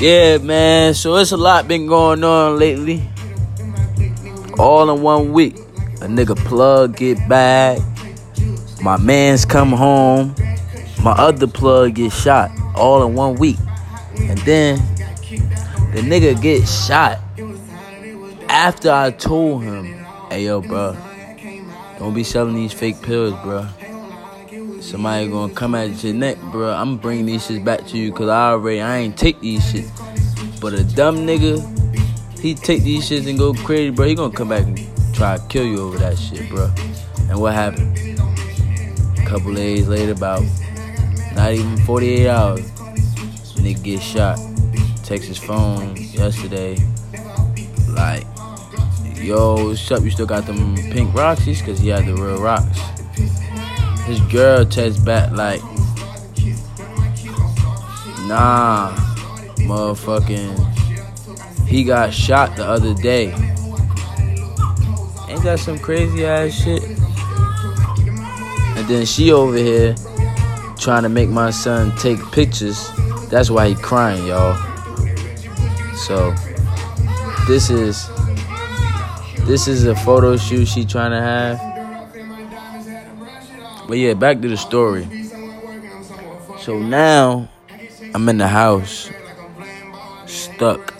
Yeah, man. So it's a lot been going on lately. All in one week. A nigga plug get back. My man's come home. My other plug get shot. All in one week. And then the nigga get shot after I told him, hey yo, bro, don't be selling these fake pills, bro. Somebody gonna come at your neck, bro. I'm bringing these shits back to you because I already, I ain't take these shits. But a dumb nigga, he take these shits and go crazy, bro. He gonna come back and try to kill you over that shit, bro. And what happened? A couple days later, about not even 48 hours, nigga get shot. Text his phone yesterday, like, yo, what's up? You still got them pink Roxys? Cause he had the real rocks. His girl text back like, nah, motherfucking, he got shot the other day. Ain't that some crazy ass shit? And then she over here trying to make my son take pictures. That's why he crying, y'all. So this is this is a photo shoot she trying to have. But yeah, back to the story. So now I'm in the house, stuck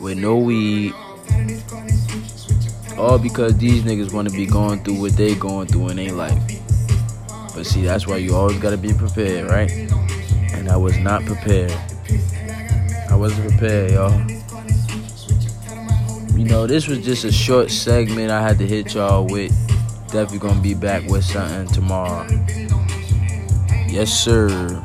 with no weed. All because these niggas want to be going through what they going through in their life. But see, that's why you always gotta be prepared, right? And I was not prepared. I wasn't prepared, y'all. You know, this was just a short segment I had to hit y'all with. Definitely gonna be back with something tomorrow. Yes, sir.